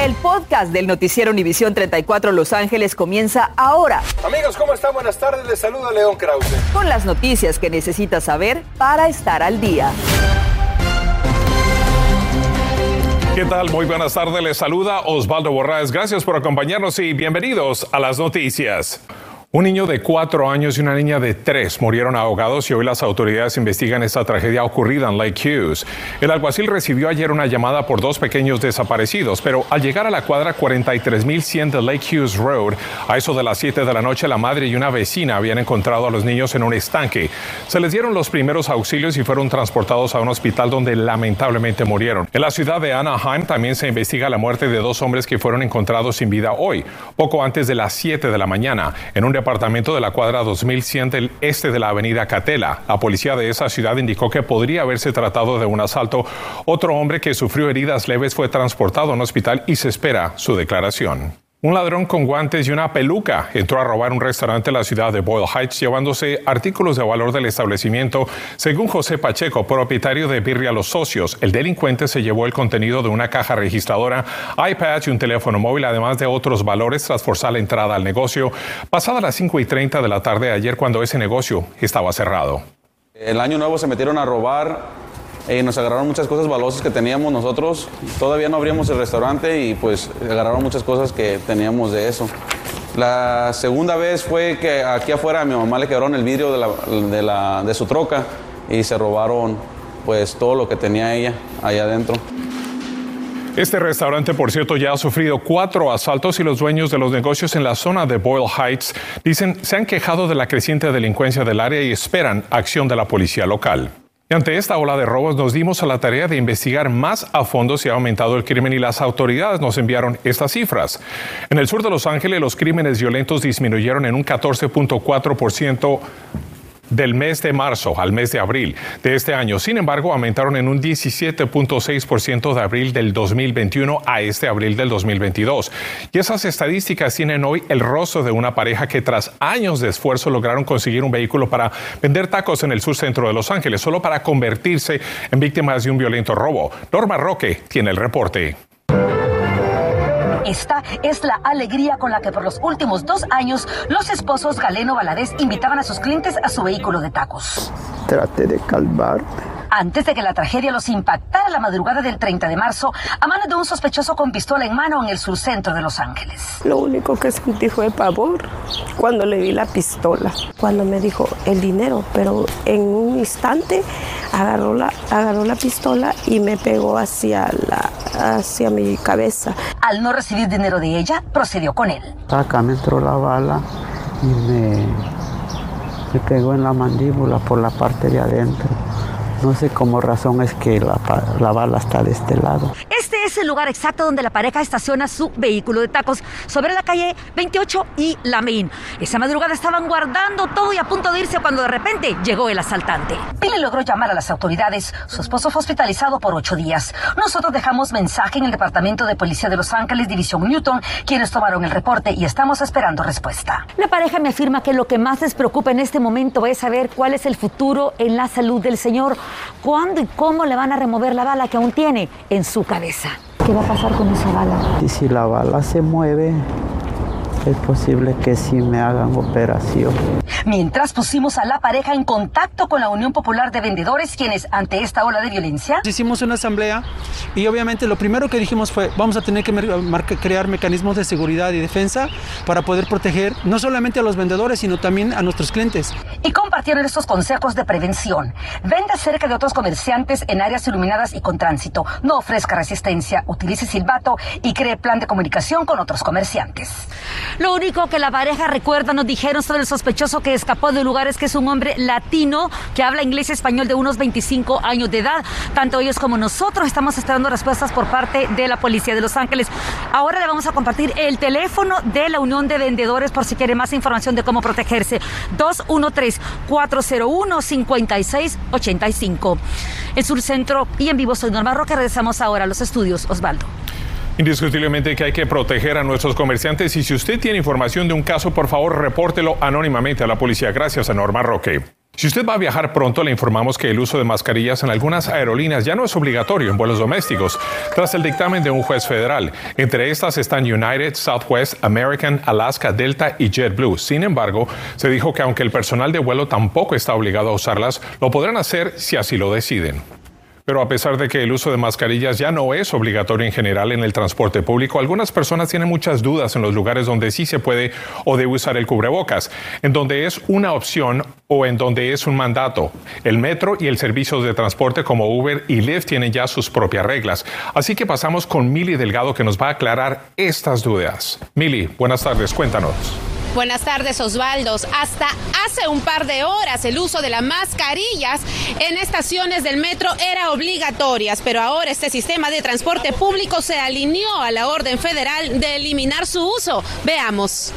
El podcast del noticiero Univisión 34 Los Ángeles comienza ahora. Amigos, ¿cómo están? Buenas tardes. Les saluda León Krause. Con las noticias que necesitas saber para estar al día. ¿Qué tal? Muy buenas tardes. Les saluda Osvaldo Borraes. Gracias por acompañarnos y bienvenidos a las noticias. Un niño de cuatro años y una niña de tres murieron ahogados y hoy las autoridades investigan esta tragedia ocurrida en Lake Hughes. El alguacil recibió ayer una llamada por dos pequeños desaparecidos, pero al llegar a la cuadra 43100 de Lake Hughes Road, a eso de las 7 de la noche, la madre y una vecina habían encontrado a los niños en un estanque. Se les dieron los primeros auxilios y fueron transportados a un hospital donde lamentablemente murieron. En la ciudad de Anaheim también se investiga la muerte de dos hombres que fueron encontrados sin vida hoy, poco antes de las 7 de la mañana, en un departamento de la cuadra 2100 del este de la avenida Catela. La policía de esa ciudad indicó que podría haberse tratado de un asalto. Otro hombre que sufrió heridas leves fue transportado a un hospital y se espera su declaración. Un ladrón con guantes y una peluca entró a robar un restaurante en la ciudad de Boyle Heights llevándose artículos de valor del establecimiento. Según José Pacheco, propietario de Birria Los Socios, el delincuente se llevó el contenido de una caja registradora, iPad y un teléfono móvil, además de otros valores tras forzar la entrada al negocio pasada las 5 y 30 de la tarde ayer cuando ese negocio estaba cerrado. El año nuevo se metieron a robar eh, nos agarraron muchas cosas valiosas que teníamos nosotros. Todavía no abríamos el restaurante y pues agarraron muchas cosas que teníamos de eso. La segunda vez fue que aquí afuera a mi mamá le quebraron el vidrio de, la, de su troca y se robaron pues todo lo que tenía ella allá adentro. Este restaurante, por cierto, ya ha sufrido cuatro asaltos y los dueños de los negocios en la zona de Boyle Heights dicen se han quejado de la creciente delincuencia del área y esperan acción de la policía local. Y ante esta ola de robos nos dimos a la tarea de investigar más a fondo si ha aumentado el crimen y las autoridades nos enviaron estas cifras. En el sur de Los Ángeles los crímenes violentos disminuyeron en un 14.4% del mes de marzo al mes de abril de este año. Sin embargo, aumentaron en un 17.6% de abril del 2021 a este abril del 2022. Y esas estadísticas tienen hoy el rostro de una pareja que tras años de esfuerzo lograron conseguir un vehículo para vender tacos en el sur centro de Los Ángeles, solo para convertirse en víctimas de un violento robo. Norma Roque tiene el reporte. Esta es la alegría con la que por los últimos dos años los esposos Galeno Valadez invitaban a sus clientes a su vehículo de tacos. Trate de calmar antes de que la tragedia los impactara la madrugada del 30 de marzo a mano de un sospechoso con pistola en mano en el surcentro de Los Ángeles. Lo único que sentí fue pavor cuando le vi la pistola, cuando me dijo el dinero, pero en un instante agarró la, agarró la pistola y me pegó hacia, la, hacia mi cabeza. Al no recibir dinero de ella, procedió con él. Acá me entró la bala y me, me pegó en la mandíbula por la parte de adentro. No sé cómo razón es que la, la, bala está de este lado. Este es el lugar exacto donde la pareja estaciona su vehículo de tacos sobre la calle 28 y la Main. Esa madrugada estaban guardando todo y a punto de irse cuando de repente llegó el asaltante. Billy logró llamar a las autoridades. Su esposo fue hospitalizado por ocho días. Nosotros dejamos mensaje en el Departamento de Policía de Los Ángeles, División Newton, quienes tomaron el reporte y estamos esperando respuesta. La pareja me afirma que lo que más les preocupa en este momento es saber cuál es el futuro en la salud del señor cuándo y cómo le van a remover la bala que aún tiene en su cabeza. ¿Qué va a pasar con esa bala? Y si la bala se mueve, es posible que sí me hagan operación. Mientras pusimos a la pareja en contacto con la Unión Popular de Vendedores, quienes ante esta ola de violencia... Hicimos una asamblea y obviamente lo primero que dijimos fue vamos a tener que crear mecanismos de seguridad y defensa para poder proteger no solamente a los vendedores, sino también a nuestros clientes. Y compartieron estos consejos de prevención. Venda cerca de otros comerciantes en áreas iluminadas y con tránsito. No ofrezca resistencia, utilice silbato y cree plan de comunicación con otros comerciantes. Lo único que la pareja recuerda, nos dijeron sobre el sospechoso que escapó del lugar es que es un hombre latino que habla inglés y español de unos 25 años de edad. Tanto ellos como nosotros estamos esperando respuestas por parte de la policía de Los Ángeles. Ahora le vamos a compartir el teléfono de la Unión de Vendedores por si quiere más información de cómo protegerse. 213-401-5685. El Sur Centro y en vivo soy Norma Roque. Regresamos ahora a los estudios. Osvaldo. Indiscutiblemente que hay que proteger a nuestros comerciantes y si usted tiene información de un caso, por favor, repórtelo anónimamente a la policía. Gracias a Norma Roque. Si usted va a viajar pronto, le informamos que el uso de mascarillas en algunas aerolíneas ya no es obligatorio en vuelos domésticos, tras el dictamen de un juez federal. Entre estas están United, Southwest, American, Alaska, Delta y JetBlue. Sin embargo, se dijo que aunque el personal de vuelo tampoco está obligado a usarlas, lo podrán hacer si así lo deciden. Pero a pesar de que el uso de mascarillas ya no es obligatorio en general en el transporte público, algunas personas tienen muchas dudas en los lugares donde sí se puede o debe usar el cubrebocas, en donde es una opción o en donde es un mandato. El metro y el servicio de transporte como Uber y Lyft tienen ya sus propias reglas. Así que pasamos con Mili Delgado que nos va a aclarar estas dudas. Mili, buenas tardes, cuéntanos. Buenas tardes, Osvaldo. Hasta hace un par de horas el uso de las mascarillas en estaciones del metro era obligatorias, pero ahora este sistema de transporte público se alineó a la orden federal de eliminar su uso. Veamos.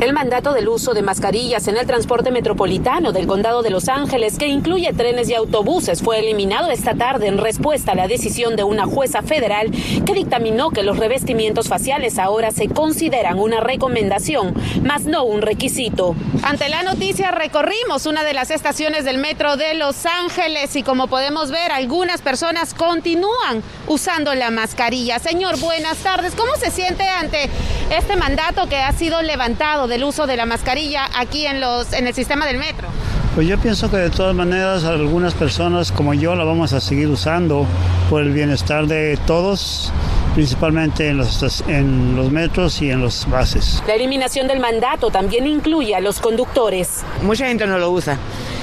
El mandato del uso de mascarillas en el transporte metropolitano del condado de Los Ángeles, que incluye trenes y autobuses, fue eliminado esta tarde en respuesta a la decisión de una jueza federal que dictaminó que los revestimientos faciales ahora se consideran una recomendación, más no un requisito. Ante la noticia recorrimos una de las estaciones del metro de Los Ángeles y como podemos ver, algunas personas continúan usando la mascarilla. Señor, buenas tardes. ¿Cómo se siente ante este mandato que ha sido levantado del uso de la mascarilla aquí en, los, en el sistema del metro? Pues yo pienso que de todas maneras algunas personas como yo la vamos a seguir usando por el bienestar de todos principalmente en los, en los metros y en los bases. La eliminación del mandato también incluye a los conductores. Mucha gente no lo usa,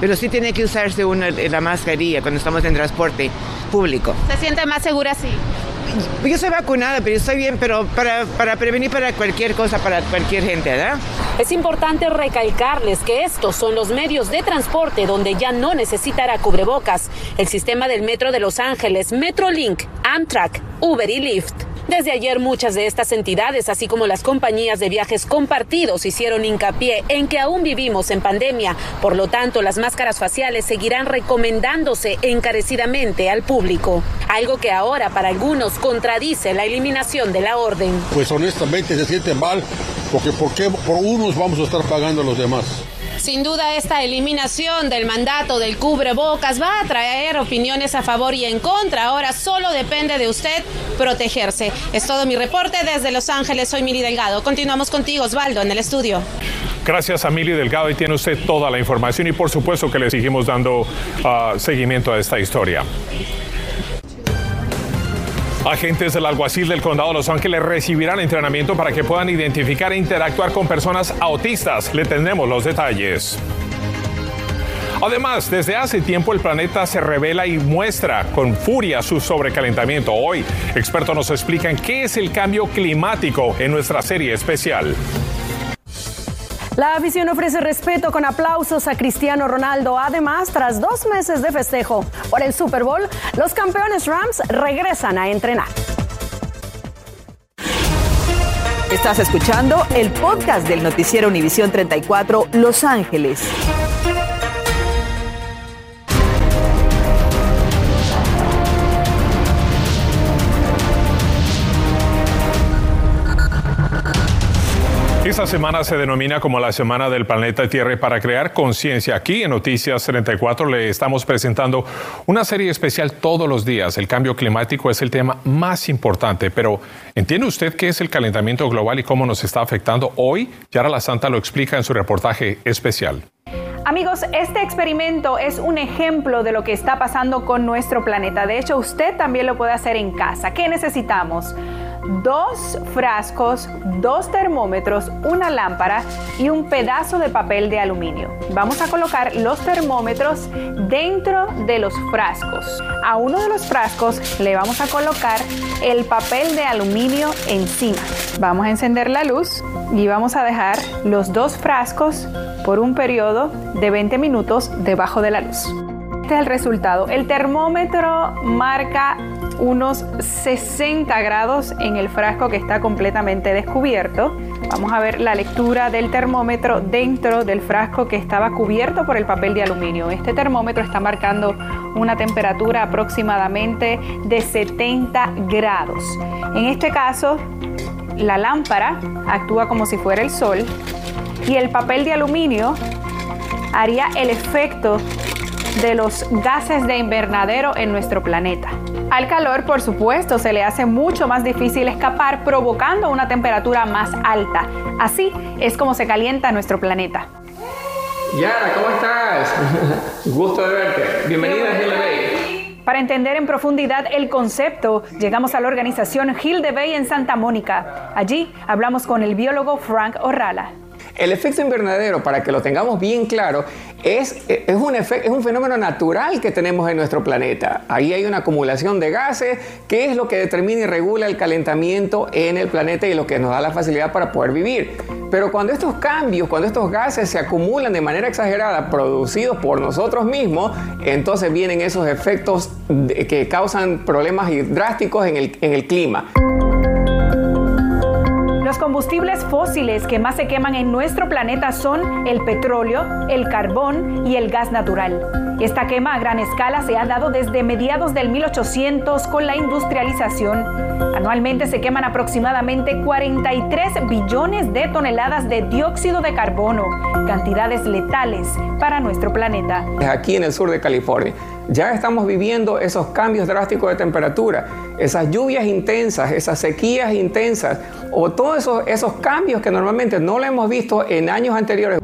pero sí tiene que usarse una, la mascarilla cuando estamos en transporte público. ¿Se siente más segura así? Yo soy vacunada, pero estoy bien, pero para, para prevenir para cualquier cosa, para cualquier gente, ¿verdad? Es importante recalcarles que estos son los medios de transporte donde ya no necesitará cubrebocas. El sistema del metro de Los Ángeles, Metrolink, Amtrak, Uber y Lyft. Desde ayer muchas de estas entidades, así como las compañías de viajes compartidos, hicieron hincapié en que aún vivimos en pandemia. Por lo tanto, las máscaras faciales seguirán recomendándose encarecidamente al público. Algo que ahora para algunos contradice la eliminación de la orden. Pues honestamente se siente mal porque ¿por qué por unos vamos a estar pagando a los demás? Sin duda esta eliminación del mandato del cubrebocas va a traer opiniones a favor y en contra. Ahora solo depende de usted protegerse. Es todo mi reporte desde Los Ángeles. Soy Mili Delgado. Continuamos contigo, Osvaldo, en el estudio. Gracias a Mili Delgado y tiene usted toda la información y por supuesto que le seguimos dando uh, seguimiento a esta historia. Agentes del alguacil del condado de Los Ángeles recibirán entrenamiento para que puedan identificar e interactuar con personas autistas. Le tenemos los detalles. Además, desde hace tiempo el planeta se revela y muestra con furia su sobrecalentamiento. Hoy, expertos nos explican qué es el cambio climático en nuestra serie especial. La afición ofrece respeto con aplausos a Cristiano Ronaldo. Además, tras dos meses de festejo por el Super Bowl, los campeones Rams regresan a entrenar. Estás escuchando el podcast del noticiero Univisión 34 Los Ángeles. Esta semana se denomina como la Semana del Planeta Tierra para crear conciencia aquí en Noticias 34 le estamos presentando una serie especial todos los días. El cambio climático es el tema más importante, pero ¿entiende usted qué es el calentamiento global y cómo nos está afectando hoy? Yara La Santa lo explica en su reportaje especial. Amigos, este experimento es un ejemplo de lo que está pasando con nuestro planeta. De hecho, usted también lo puede hacer en casa. ¿Qué necesitamos? Dos frascos, dos termómetros, una lámpara y un pedazo de papel de aluminio. Vamos a colocar los termómetros dentro de los frascos. A uno de los frascos le vamos a colocar el papel de aluminio encima. Vamos a encender la luz y vamos a dejar los dos frascos por un periodo de 20 minutos debajo de la luz. Este es el resultado. El termómetro marca unos 60 grados en el frasco que está completamente descubierto. Vamos a ver la lectura del termómetro dentro del frasco que estaba cubierto por el papel de aluminio. Este termómetro está marcando una temperatura aproximadamente de 70 grados. En este caso, la lámpara actúa como si fuera el sol y el papel de aluminio haría el efecto de los gases de invernadero en nuestro planeta. Al calor, por supuesto, se le hace mucho más difícil escapar, provocando una temperatura más alta. Así es como se calienta nuestro planeta. Yara, ¿cómo estás? Gusto de verte. Bienvenida a Hill Bay. Para entender en profundidad el concepto, llegamos a la organización Hill de Bay en Santa Mónica. Allí hablamos con el biólogo Frank Orrala. El efecto invernadero, para que lo tengamos bien claro, es, un fenómeno natural que tenemos en nuestro planeta. Ahí hay una acumulación de gases que es lo que determina y regula el calentamiento en el planeta y lo que nos da la facilidad para poder vivir. Pero cuando estos cambios, cuando estos gases se acumulan de manera exagerada, producidos por nosotros mismos, entonces vienen esos efectos que causan problemas drásticos en el clima. Los combustibles fósiles que más se queman en nuestro planeta son el petróleo, el carbón y el gas natural. Esta quema a gran escala se ha dado desde mediados del 1800 con la industrialización. Anualmente se queman aproximadamente 43 billones de toneladas de dióxido de carbono, cantidades letales para nuestro planeta. Aquí en el sur de California ya estamos viviendo esos cambios drásticos de temperatura, esas lluvias intensas, esas sequías intensas o todos esos, esos cambios que normalmente no lo hemos visto en años anteriores.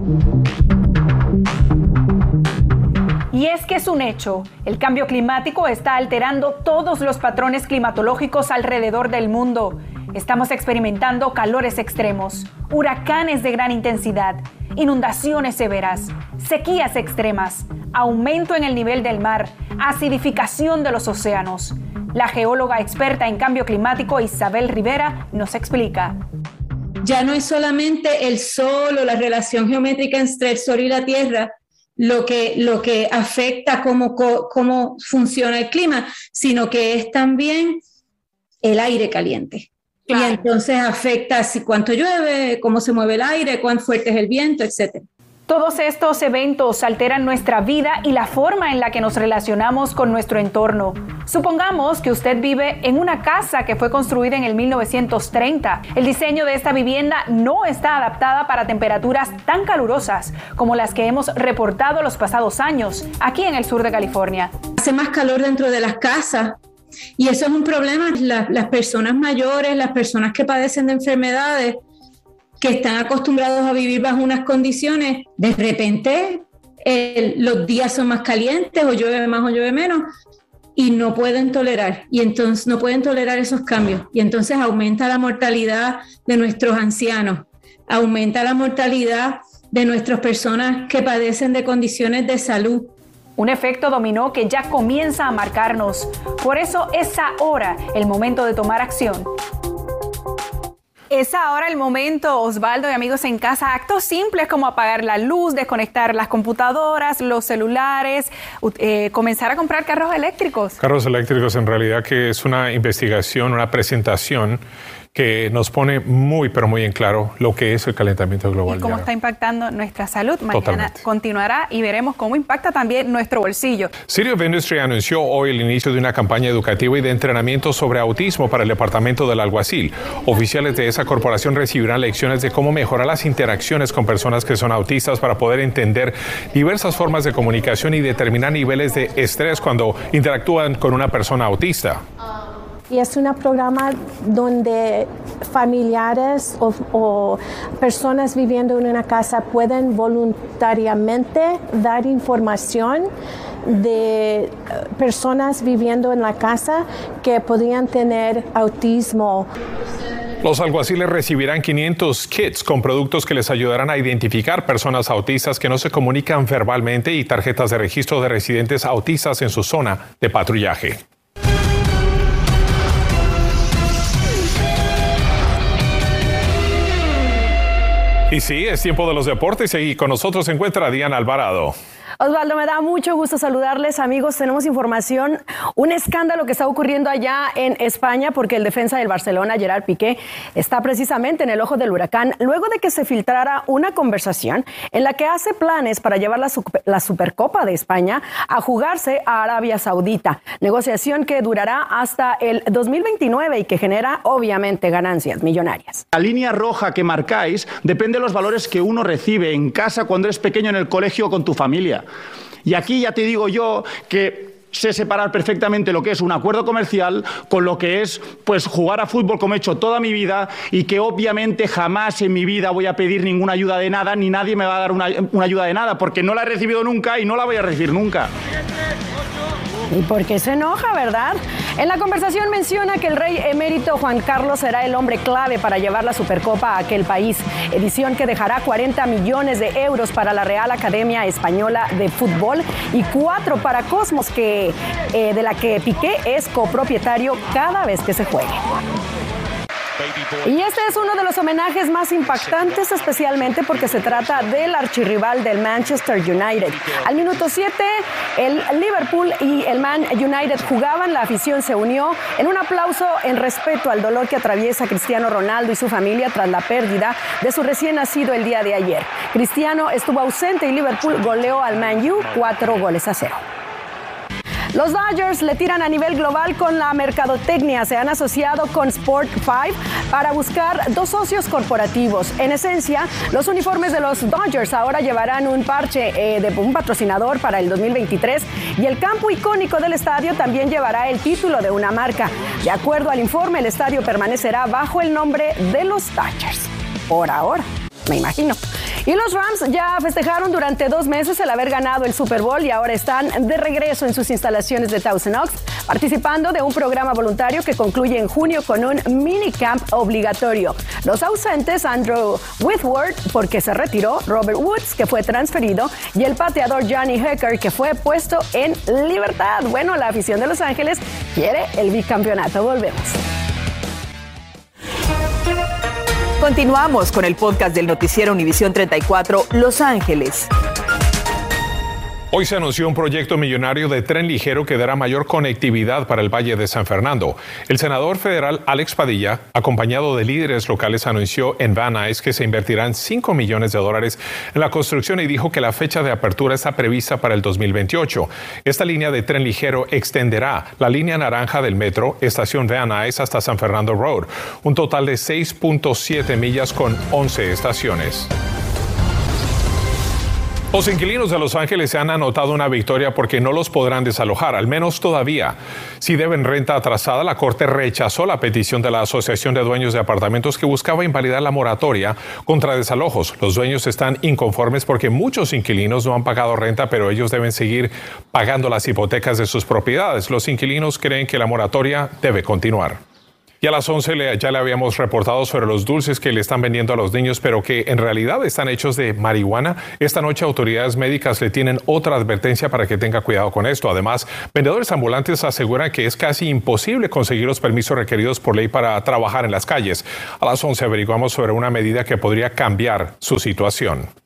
Y es que es un hecho, el cambio climático está alterando todos los patrones climatológicos alrededor del mundo. Estamos experimentando calores extremos, huracanes de gran intensidad, inundaciones severas, sequías extremas, aumento en el nivel del mar, acidificación de los océanos. La geóloga experta en cambio climático Isabel Rivera nos explica. Ya no es solamente el sol o la relación geométrica entre el sol y la tierra lo que, lo que afecta cómo, cómo funciona el clima, sino que es también el aire caliente. Y entonces afecta si cuánto llueve, cómo se mueve el aire, cuán fuerte es el viento, etcétera. Todos estos eventos alteran nuestra vida y la forma en la que nos relacionamos con nuestro entorno. Supongamos que usted vive en una casa que fue construida en el 1930. El diseño de esta vivienda no está adaptada para temperaturas tan calurosas como las que hemos reportado los pasados años aquí en el sur de California. Hace más calor dentro de las casas y eso es un problema. las personas mayores, las personas que padecen de enfermedades, que están acostumbrados a vivir bajo unas condiciones, de repente los días son más calientes o llueve más o llueve menos y no pueden tolerar y entonces no pueden tolerar esos cambios y entonces aumenta la mortalidad de nuestros ancianos, aumenta la mortalidad de nuestras personas que padecen de condiciones de salud. Un efecto dominó que ya comienza a marcarnos. Por eso es ahora el momento de tomar acción. Es ahora el momento, Osvaldo y amigos en casa, actos simples como apagar la luz, desconectar las computadoras, los celulares, eh, comenzar a comprar carros eléctricos. Carros eléctricos en realidad que es una investigación, una presentación que nos pone muy, pero muy en claro lo que es el calentamiento global. Y cómo está impactando nuestra salud. Mañana continuará y veremos cómo impacta también nuestro bolsillo. City of Industry anunció hoy el inicio de una campaña educativa y de entrenamiento sobre autismo para el departamento del alguacil. Oficiales de esa corporación recibirán lecciones de cómo mejorar las interacciones con personas que son autistas para poder entender diversas formas de comunicación y determinar niveles de estrés cuando interactúan con una persona autista y es un programa donde familiares o, personas viviendo en una casa pueden voluntariamente dar información de eh, personas viviendo en la casa que podrían tener autismo. Los alguaciles recibirán 500 kits con productos que les ayudarán a identificar personas autistas que no se comunican verbalmente y tarjetas de registro de residentes autistas en su zona de patrullaje. Y sí, es tiempo de los deportes y con nosotros se encuentra Diana Alvarado. Osvaldo, me da mucho gusto saludarles, amigos. Tenemos información, un escándalo que está ocurriendo allá en España porque el defensa del Barcelona, Gerard Piqué, está precisamente en el ojo del huracán luego de que se filtrara una conversación en la que hace planes para llevar la, la Supercopa de España a jugarse a Arabia Saudita, negociación que durará hasta el 2029 y que genera obviamente ganancias millonarias. La línea roja que marcáis depende de los valores que uno recibe en casa cuando eres pequeño en el colegio con tu familia. Y aquí ya te digo yo que sé separar perfectamente lo que es un acuerdo comercial con lo que es pues jugar a fútbol como he hecho toda mi vida y que obviamente jamás en mi vida voy a pedir ninguna ayuda de nada ni nadie me va a dar una, una ayuda de nada porque no la he recibido nunca y no la voy a recibir nunca. ¿Y por qué se enoja, verdad? En la conversación menciona que el rey emérito Juan Carlos será el hombre clave para llevar la Supercopa a aquel país, edición que dejará 40 millones de euros para la Real Academia Española de Fútbol y cuatro para Cosmos, que, eh, de la que Piqué es copropietario cada vez que se juegue. Y este es uno de los homenajes más impactantes, especialmente porque se trata del archirrival del Manchester United. Al minuto 7, el Liverpool y el Man United jugaban, la afición se unió en un aplauso en respeto al dolor que atraviesa Cristiano Ronaldo y su familia tras la pérdida de su recién nacido el día de ayer. Cristiano estuvo ausente y Liverpool goleó al Man U cuatro goles a cero. Los Dodgers le tiran a nivel global con la mercadotecnia. Se han asociado con Sport 5 para buscar dos socios corporativos. En esencia, los uniformes de los Dodgers ahora llevarán un parche eh, de un patrocinador para el 2023 y el campo icónico del estadio también llevará el título de una marca. De acuerdo al informe, el estadio permanecerá bajo el nombre de los Dodgers. Por ahora, me imagino. Y los Rams ya festejaron durante dos meses el haber ganado el Super Bowl y ahora están de regreso en sus instalaciones de Thousand Oaks, participando de un programa voluntario que concluye en junio con un minicamp obligatorio. Los ausentes, Andrew Whitworth, porque se retiró, Robert Woods, que fue transferido, y el pateador Johnny Hecker, que fue puesto en libertad. Bueno, la afición de Los Ángeles quiere el bicampeonato. Volvemos. Continuamos con el podcast del noticiero Univisión 34 Los Ángeles. Hoy se anunció un proyecto millonario de tren ligero que dará mayor conectividad para el Valle de San Fernando. El senador federal Alex Padilla, acompañado de líderes locales, anunció en Van Nuys que se invertirán 5 millones de dólares en la construcción y dijo que la fecha de apertura está prevista para el 2028. Esta línea de tren ligero extenderá la línea naranja del metro, estación Van Nuys hasta San Fernando Road, un total de 6.7 millas con 11 estaciones. Los inquilinos de Los Ángeles se han anotado una victoria porque no los podrán desalojar, al menos todavía. Si deben renta atrasada, la Corte rechazó la petición de la Asociación de Dueños de Apartamentos que buscaba invalidar la moratoria contra desalojos. Los dueños están inconformes porque muchos inquilinos no han pagado renta, pero ellos deben seguir pagando las hipotecas de sus propiedades. Los inquilinos creen que la moratoria debe continuar. Y a las 11 le, ya le habíamos reportado sobre los dulces que le están vendiendo a los niños, pero que en realidad están hechos de marihuana. Esta noche autoridades médicas le tienen otra advertencia para que tenga cuidado con esto. Además, vendedores ambulantes aseguran que es casi imposible conseguir los permisos requeridos por ley para trabajar en las calles. A las 11 averiguamos sobre una medida que podría cambiar su situación.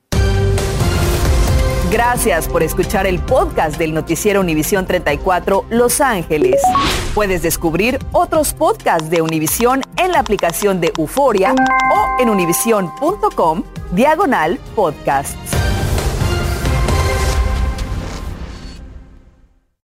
Gracias por escuchar el podcast del noticiero Univisión 34 Los Ángeles. Puedes descubrir otros podcasts de Univisión en la aplicación de Euforia o en univision.com diagonal podcasts.